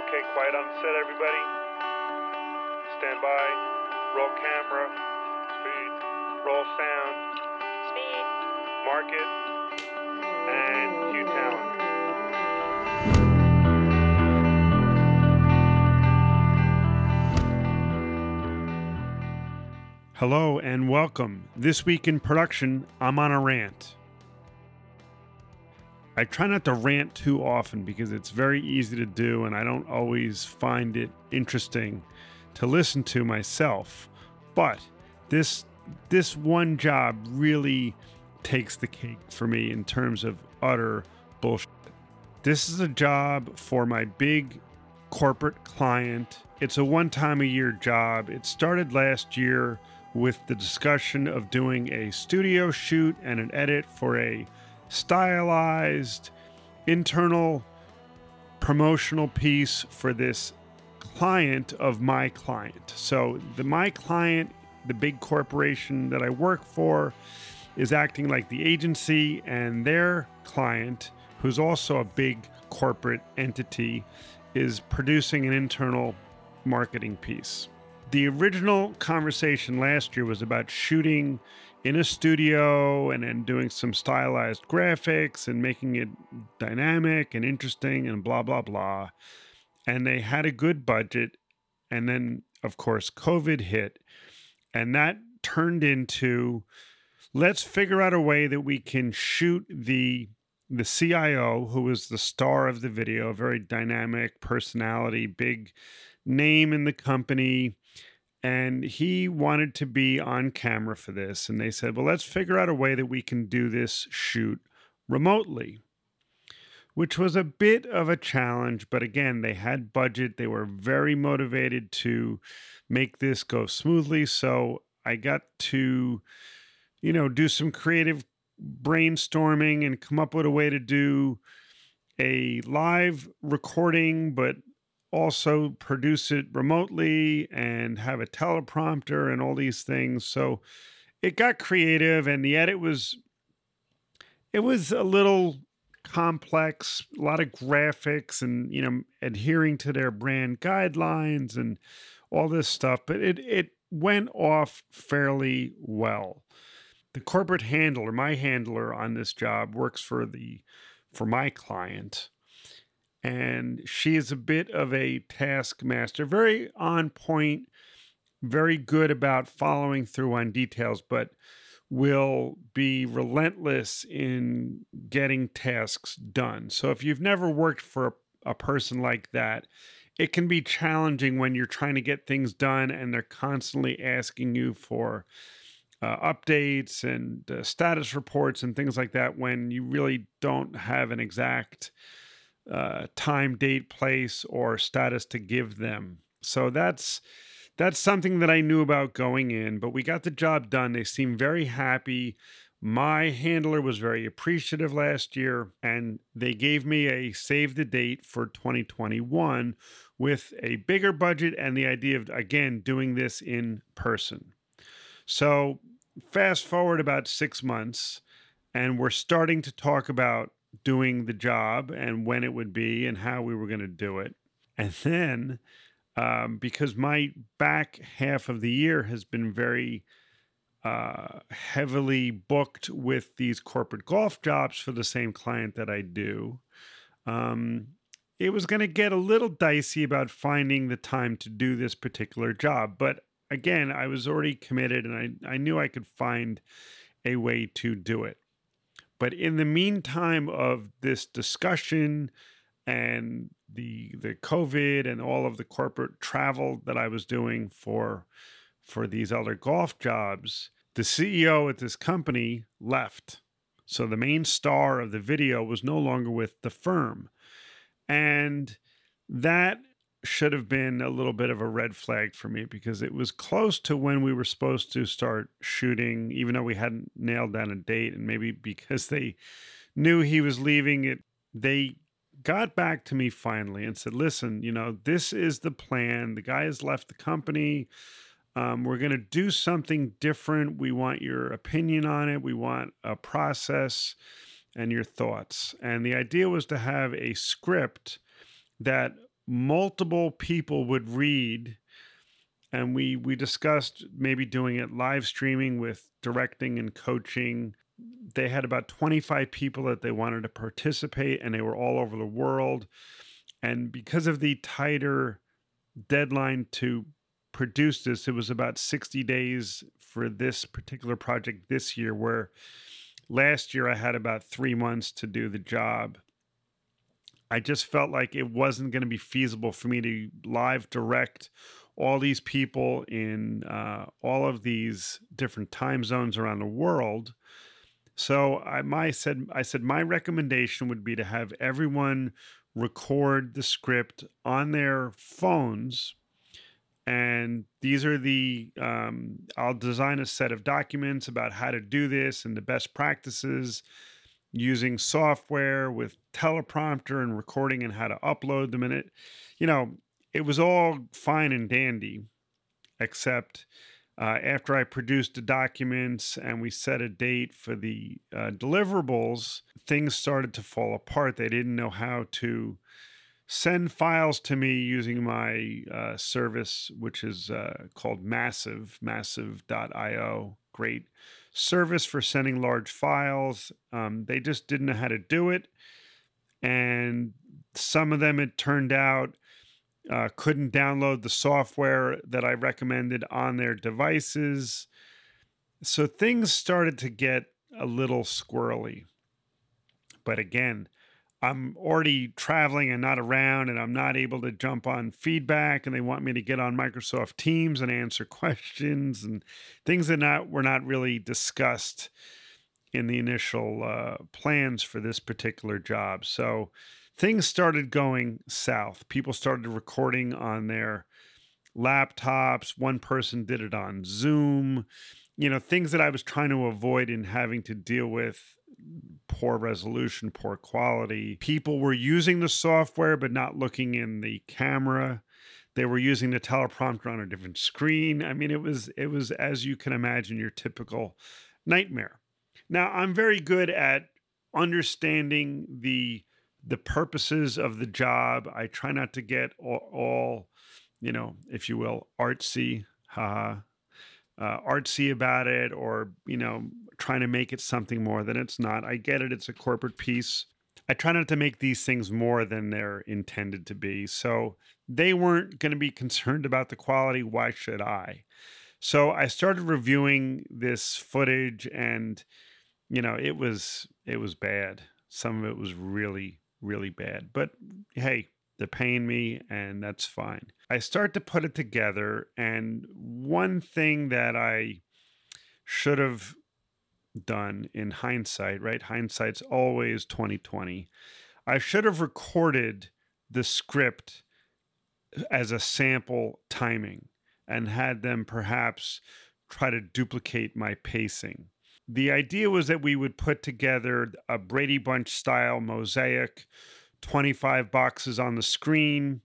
Okay, quiet on set, everybody. Stand by. Roll camera. Speed. Roll sound. Speed. Mark it. And cue talent. Hello and welcome. This week in production, I'm on a rant. I try not to rant too often because it's very easy to do and I don't always find it interesting to listen to myself. But this this one job really takes the cake for me in terms of utter bullshit. This is a job for my big corporate client. It's a one time a year job. It started last year with the discussion of doing a studio shoot and an edit for a stylized internal promotional piece for this client of my client. So the my client, the big corporation that I work for is acting like the agency and their client who's also a big corporate entity is producing an internal marketing piece. The original conversation last year was about shooting in a studio and then doing some stylized graphics and making it dynamic and interesting and blah, blah, blah. And they had a good budget. And then, of course, COVID hit. And that turned into let's figure out a way that we can shoot the the CIO, who was the star of the video, very dynamic personality, big name in the company, and he wanted to be on camera for this. And they said, well, let's figure out a way that we can do this shoot remotely, which was a bit of a challenge. But again, they had budget, they were very motivated to make this go smoothly. So I got to, you know, do some creative brainstorming and come up with a way to do a live recording, but also produce it remotely and have a teleprompter and all these things. So it got creative and the edit was it was a little complex, a lot of graphics and you know adhering to their brand guidelines and all this stuff, but it it went off fairly well. The corporate handler, my handler on this job works for the for my client and she is a bit of a taskmaster, very on point, very good about following through on details, but will be relentless in getting tasks done. So if you've never worked for a, a person like that, it can be challenging when you're trying to get things done and they're constantly asking you for uh, updates and uh, status reports and things like that when you really don't have an exact uh, time, date, place, or status to give them. So that's that's something that I knew about going in, but we got the job done. They seemed very happy. My handler was very appreciative last year, and they gave me a save the date for 2021 with a bigger budget and the idea of, again, doing this in person. So, fast forward about six months, and we're starting to talk about doing the job and when it would be and how we were going to do it. And then, um, because my back half of the year has been very uh, heavily booked with these corporate golf jobs for the same client that I do, um, it was going to get a little dicey about finding the time to do this particular job. But again, I was already committed and I, I knew I could find a way to do it. But in the meantime of this discussion and the the COVID and all of the corporate travel that I was doing for for these other golf jobs, the CEO at this company left. So the main star of the video was no longer with the firm. And that should have been a little bit of a red flag for me because it was close to when we were supposed to start shooting, even though we hadn't nailed down a date. And maybe because they knew he was leaving it, they got back to me finally and said, listen, you know, this is the plan. The guy has left the company. Um, we're going to do something different. We want your opinion on it. We want a process and your thoughts. And the idea was to have a script that multiple people would read and we we discussed maybe doing it live streaming with directing and coaching. They had about 25 people that they wanted to participate and they were all over the world. And because of the tighter deadline to produce this it was about 60 days for this particular project this year where last year i had about 3 months to do the job i just felt like it wasn't going to be feasible for me to live direct all these people in uh, all of these different time zones around the world. So I my said I said my recommendation would be to have everyone record the script on their phones and these are the um, i'll design a set of documents about how to do this and the best practices using software with teleprompter and recording and how to upload them And it you know it was all fine and dandy, except uh, after I produced the documents and we set a date for the uh, deliverables, things started to fall apart. They didn't know how to send files to me using my uh, service, which is uh, called MASV, massive.io. Great service for sending large files. Um, they just didn't know how to do it. And some of them, it turned out, uh, couldn't download the software that I recommended on their devices. So things started to get a little squirrely. But again, I'm already traveling and not around, and I'm not able to jump on feedback. And they want me to get on Microsoft Teams and answer questions and things that not were not really discussed in the initial uh, plans for this particular job. So things started going south. People started recording on their laptops. One person did it on Zoom. You know, things that I was trying to avoid in having to deal with poor resolution, poor quality. People were using the software but not looking in the camera. They were using the teleprompter on a different screen. I mean, it was it was as you can imagine your typical nightmare. Now, I'm very good at understanding the the purposes of the job. I try not to get all, all you know, if you will, artsy, haha, uh, artsy about it, or you know, trying to make it something more than it's not. I get it; it's a corporate piece. I try not to make these things more than they're intended to be. So they weren't going to be concerned about the quality. Why should I? So I started reviewing this footage, and you know, it was it was bad. Some of it was really really bad. But hey, they're paying me, and that's fine. I start to put it together, and one thing that I should have done in hindsight, right? Hindsight's always 2020. I should have recorded the script uh, as a sample timing and had them perhaps try to duplicate my pacing the idea was that we would put together a Brady Bunch style mosaic, 25 boxes on the screen,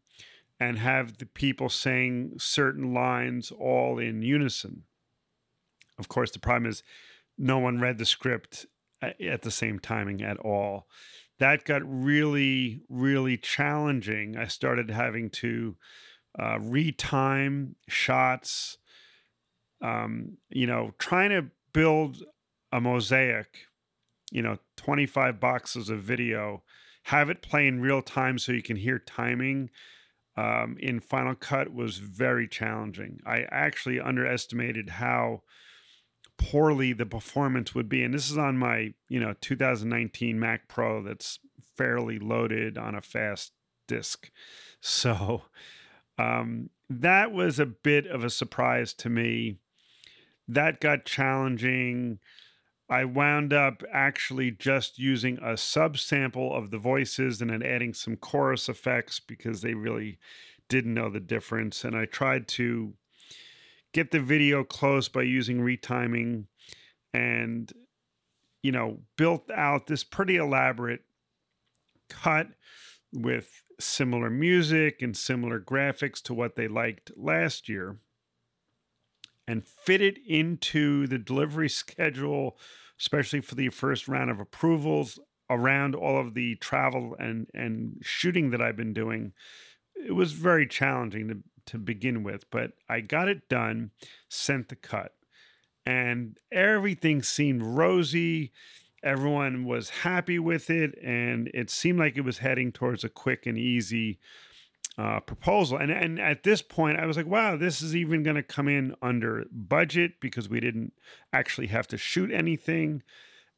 and have the people saying certain lines all in unison. Of course, the problem is no one read the script at the same timing at all. That got really, really challenging. I started having to uh, retime shots, um, you know, trying to build a mosaic, you know, 25 boxes of video, have it play in real time so you can hear timing um, in Final Cut was very challenging. I actually underestimated how poorly the performance would be. And this is on my, you know, 2019 Mac Pro that's fairly loaded on a fast disk. So um, that was a bit of a surprise to me. That got challenging. I wound up actually just using a subsample of the voices and then adding some chorus effects because they really didn't know the difference. And I tried to get the video close by using retiming and, you know, built out this pretty elaborate cut with similar music and similar graphics to what they liked last year and fit it into the delivery schedule, especially for the first round of approvals around all of the travel and, and shooting that I've been doing. It was very challenging to to begin with, but I got it done, sent the cut, and everything seemed rosy. Everyone was happy with it, and it seemed like it was heading towards a quick and easy uh, proposal. And and at this point, I was like, wow, this is even going to come in under budget because we didn't actually have to shoot anything,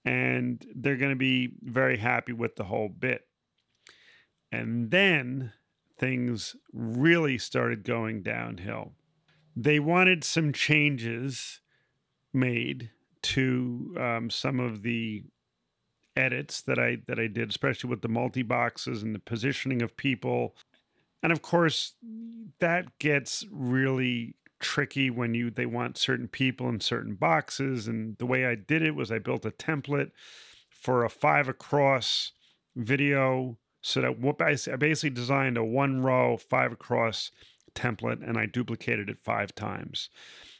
and they're going to be very happy with the whole bit. And then things really started going downhill. They wanted some changes made to um, some of the edits that I that I did, especially with the multi boxes and the positioning of people. And of course, that gets really tricky when you they want certain people in certain boxes. And the way I did it was I built a template for a five across video so that what I basically designed a one row five across template and I duplicated it five times.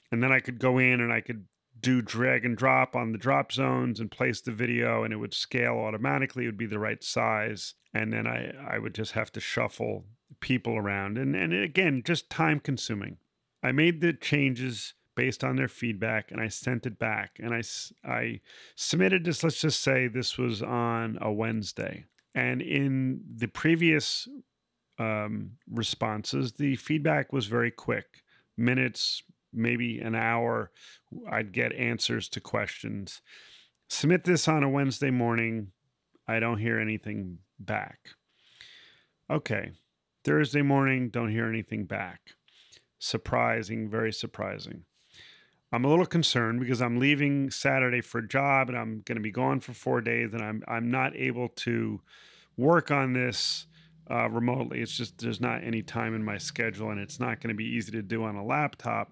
And then I could go in and I could do drag and drop on the drop zones and place the video and it would scale automatically. It would be the right size. And then I, I would just have to shuffle people around. And, and again, just time consuming. I made the changes based on their feedback and I sent it back. And I, I submitted this, let's just say this was on a Wednesday. And in the previous um, responses, the feedback was very quick minutes, maybe an hour. I'd get answers to questions. Submit this on a Wednesday morning. I don't hear anything back. Okay. Thursday morning, don't hear anything back. Surprising, very surprising. I'm a little concerned because I'm leaving Saturday for a job and I'm going to be gone for four days, and I'm I'm not able to work on this uh, remotely. It's just there's not any time in my schedule, and it's not going to be easy to do on a laptop.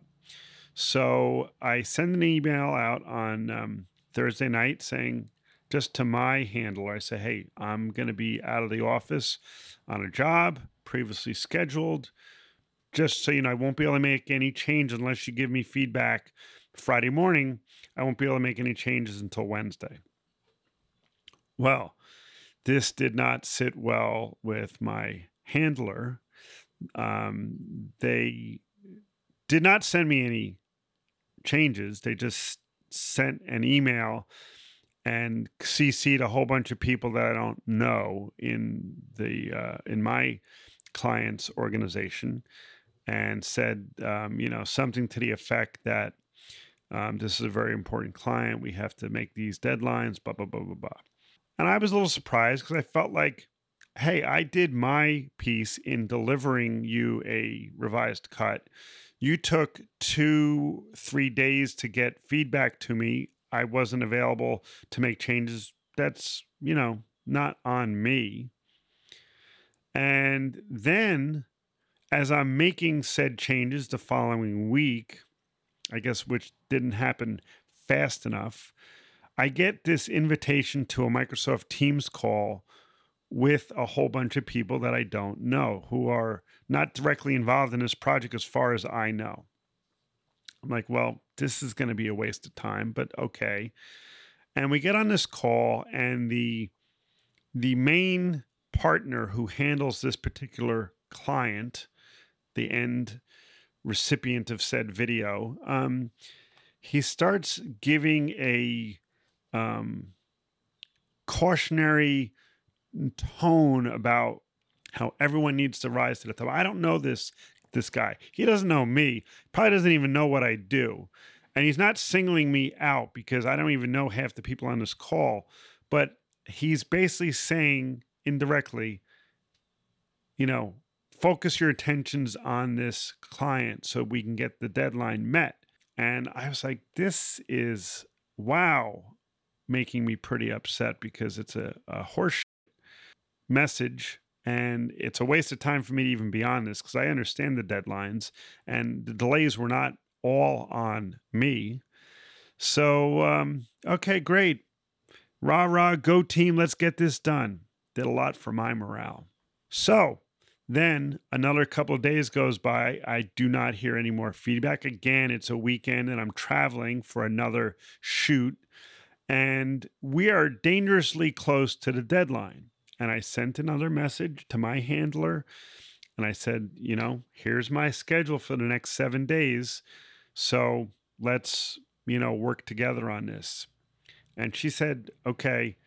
So I send an email out on um, Thursday night saying, just to my handler, I say, hey, I'm going to be out of the office on a job previously scheduled just so you know, I won't be able to make any change unless you give me feedback Friday morning. I won't be able to make any changes until Wednesday. Well, this did not sit well with my handler. Um, they did not send me any changes. They just sent an email and CC'd a whole bunch of people that I don't know in the uh, in my client's organization and said, um, you know, something to the effect that um, this is a very important client. We have to make these deadlines, blah, blah, blah, blah, blah. And I was a little surprised because I felt like, hey, I did my piece in delivering you a revised cut. You took two, three days to get feedback to me. I wasn't available to make changes. That's, you know, not on me. And then as I'm making said changes the following week, I guess which didn't happen fast enough, I get this invitation to a Microsoft Teams call with a whole bunch of people that I don't know who are not directly involved in this project as far as I know. I'm like, well, this is going to be a waste of time, but okay. And we get on this call and the the main partner who handles this particular client the end recipient of said video, um, he starts giving a um, cautionary tone about how everyone needs to rise to the top. I don't know this this guy. He doesn't know me. Probably doesn't even know what I do. And he's not singling me out because I don't even know half the people on this call, but he's basically saying indirectly, you know, focus your attentions on this client so we can get the deadline met. And I was like, this is wow, making me pretty upset because it's a, a horse message and it's a waste of time for me to even be on this because I understand the deadlines and the delays were not all on me. So, um, okay, great. Rah, rah, go team, let's get this done. Did a lot for my morale. So, then another couple days goes by. I do not hear any more feedback. Again, it's a weekend and I'm traveling for another shoot. And we are dangerously close to the deadline. And I sent another message to my handler And I said, you know, here's my schedule for the next seven days. So let's, you know, work together on this. And she said, okay,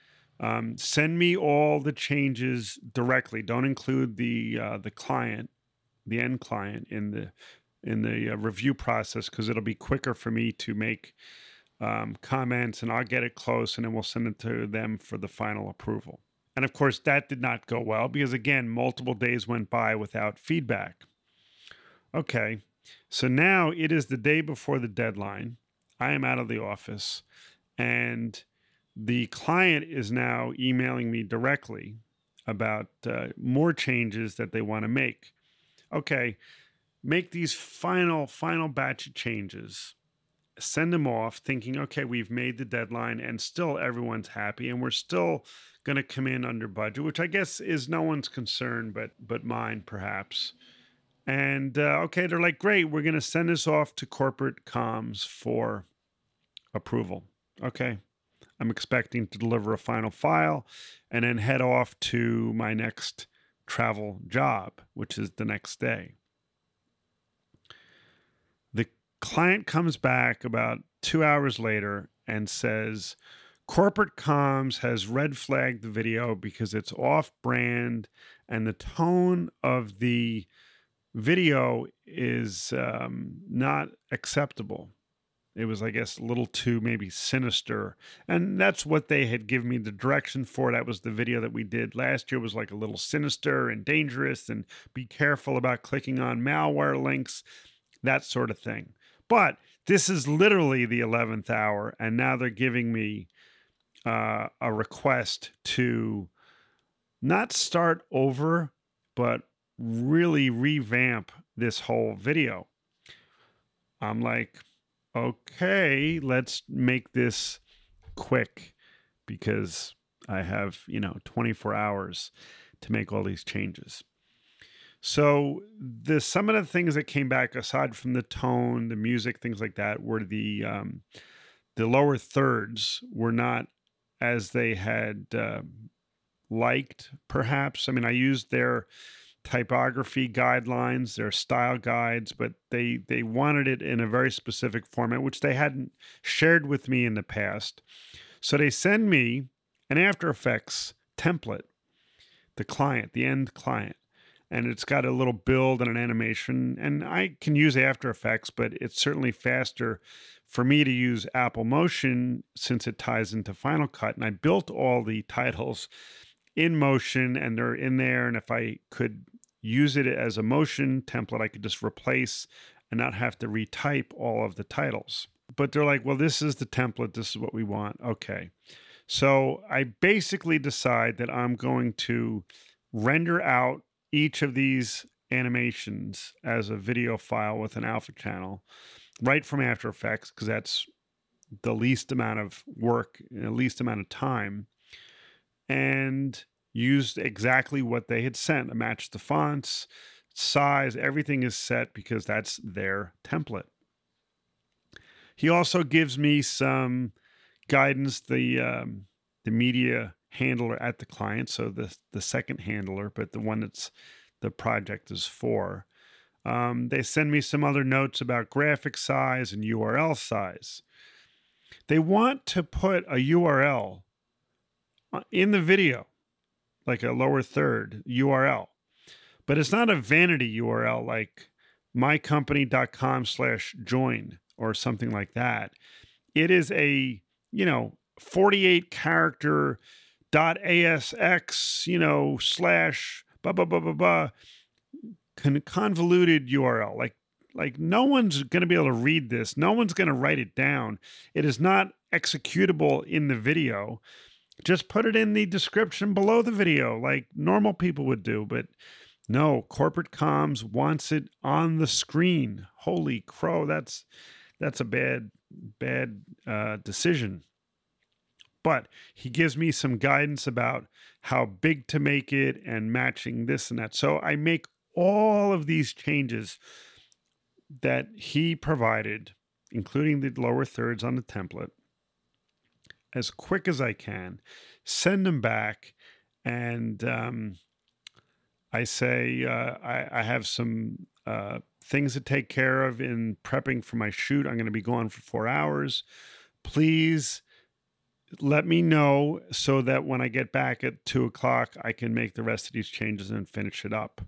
um, send me all the changes directly. Don't include the uh, the client, the end client in the in the uh, review process because it'll be quicker for me to make um, comments and I'll get it close and then we'll send it to them for the final approval. And of course, that did not go well because, again, multiple days went by without feedback. Okay, so now it is the day before the deadline. I am out of the office and the client is now emailing me directly about uh, more changes that they want to make. Okay, make these final, final batch of changes send them off thinking, okay, we've made the deadline and still everyone's happy and we're still going to come in under budget, which I guess is no one's concern but but mine perhaps. And uh, okay, they're like, great, we're going to send this off to corporate comms for approval. Okay. I'm expecting to deliver a final file and then head off to my next travel job, which is the next day The client comes back about two hours later and says, Corporate comms has red flagged the video because it's off brand and the tone of the video is um, not acceptable. It was, I guess, a little too maybe sinister. And that's what they had given me the direction for. That was the video that we did last year, was like a little sinister and dangerous and be careful about clicking on malware links, that sort of thing. But this is literally the 11th hour. And now they're giving me uh, a request to not start over, but really revamp this whole video. I'm like, okay, let's make this quick because I have, you know, 24 hours to make all these changes. So the some of the things that came back, aside from the tone, the music, things like that, were the um, the lower thirds were not as they had uh, liked. Perhaps I mean I used their typography guidelines, their style guides, but they they wanted it in a very specific format, which they hadn't shared with me in the past. So they send me an After Effects template, the client, the end client and it's got a little build and an animation. And I can use After Effects, but it's certainly faster for me to use Apple Motion since it ties into Final Cut. And I built all the titles in Motion and they're in there. And if I could use it as a Motion template, I could just replace and not have to retype all of the titles. But they're like, well, this is the template. This is what we want. Okay. So I basically decide that I'm going to render out each of these animations as a video file with an alpha channel right from After Effects because that's the least amount of work, the least amount of time, and used exactly what they had sent. Matched the fonts, size, everything is set because that's their template. He also gives me some guidance. The um, the media handler at the client, so the the second handler, but the one that's the project is for. Um, they send me some other notes about graphic size and URL size. They want to put a URL uh, in the video, like a lower third URL, but it's not a vanity URL like mycompany.com slash join or something like that. It is a, you know, 48 character dot asx you know slash blah blah blah blah blah convoluted url like like no one's going to be able to read this. No one's going to write it down. It is not executable in the video just put it in the description below the video like normal people would do but no corporate comms wants it on the screen holy crow that's that's a bad bad uh, decision but he gives me some guidance about how big to make it and matching this and that. So I make all of these changes that he provided, including the lower thirds on the template, as quick as I can, send them back, and um, I say uh, I, I, have some uh, things to take care of in prepping for my shoot. I'm going to be gone for four hours. Please let me know so that when I get back at two o'clock, I can make the rest of these changes and finish it up.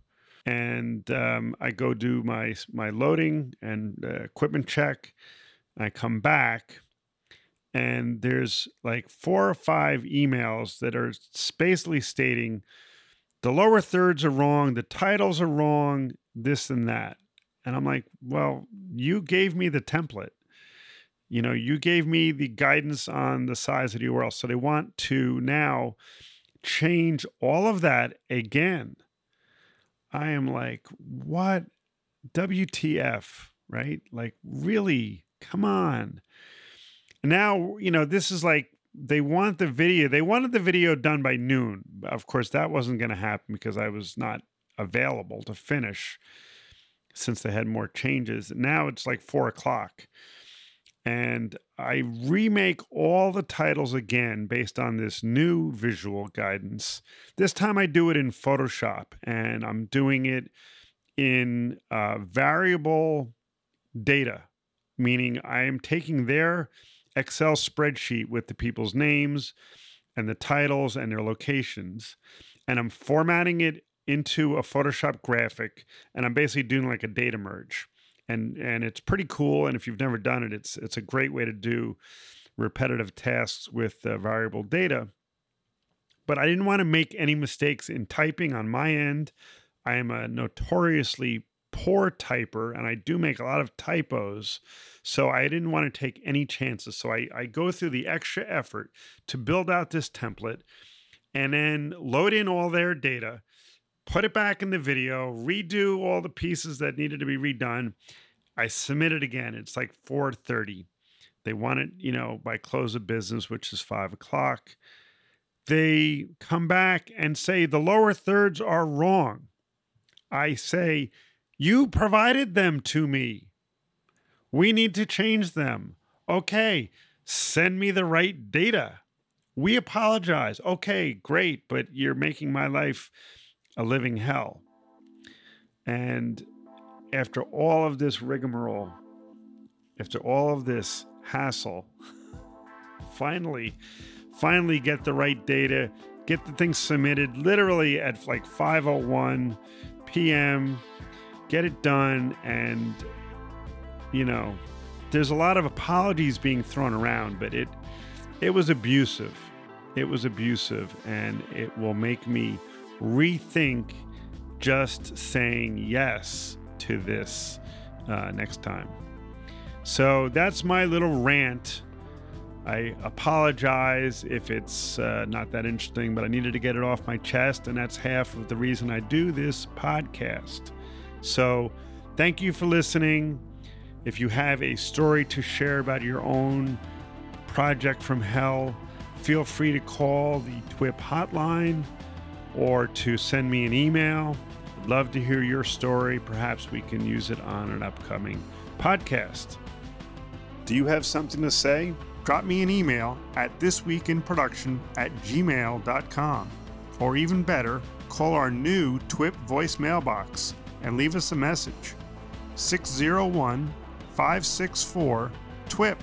And um, I go do my my loading and uh, equipment check. I come back, and there's like four or five emails that are basically stating the lower thirds are wrong, the titles are wrong, this and that. And I'm like, well, you gave me the template. You know, you gave me the guidance on the size of the URL. So they want to now change all of that again. I am like, what? WTF, right? Like, really? Come on. Now, you know, this is like they want the video. They wanted the video done by noon. Of course, that wasn't going to happen because I was not available to finish since they had more changes. Now it's like four o'clock. And I remake all the titles again based on this new visual guidance. This time I do it in Photoshop and I'm doing it in uh, variable data, meaning I am taking their Excel spreadsheet with the people's names and the titles and their locations. And I'm formatting it into a Photoshop graphic and I'm basically doing like a data merge. And and it's pretty cool and if you've never done it it's it's a great way to do repetitive tasks with uh, variable data. But I didn't want to make any mistakes in typing on my end. I am a notoriously poor typer and I do make a lot of typos. So I didn't want to take any chances. So I, I go through the extra effort to build out this template and then load in all their data, put it back in the video, redo all the pieces that needed to be redone. I submit it again. It's like 4:30. They want it, you know, by close of business, which is five o'clock. They come back and say the lower thirds are wrong. I say, you provided them to me. We need to change them. Okay, send me the right data. We apologize. Okay, great, but you're making my life a living hell. And after all of this rigmarole, after all of this hassle, finally, finally get the right data, get the thing submitted literally at like 5:01 p.m get it done and you know there's a lot of apologies being thrown around but it it was abusive. It was abusive and it will make me rethink just saying yes to this uh, next time. So that's my little rant. I apologize if it's uh, not that interesting, but I needed to get it off my chest, and that's half of the reason I do this podcast. So, thank you for listening. If you have a story to share about your own project from hell, feel free to call the TWIP hotline or to send me an email. I'd love to hear your story. Perhaps we can use it on an upcoming podcast. Do you have something to say? Drop me an email at thisweekinproduction at gmail.com. Or even better, call our new TWIP voicemail box and leave us a message. 601 564 TWIP.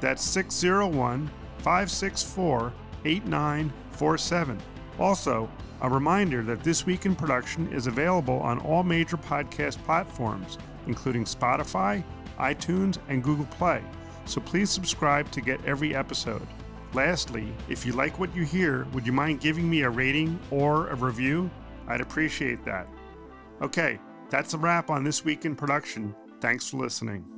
That's 601 564 8947. Also, a reminder that This Week in Production is available on all major podcast platforms, including Spotify, iTunes, and Google Play. So please subscribe to get every episode. Lastly, if you like what you hear, would you mind giving me a rating or a review? I'd appreciate that. Okay, that's a wrap on This Week in Production. Thanks for listening.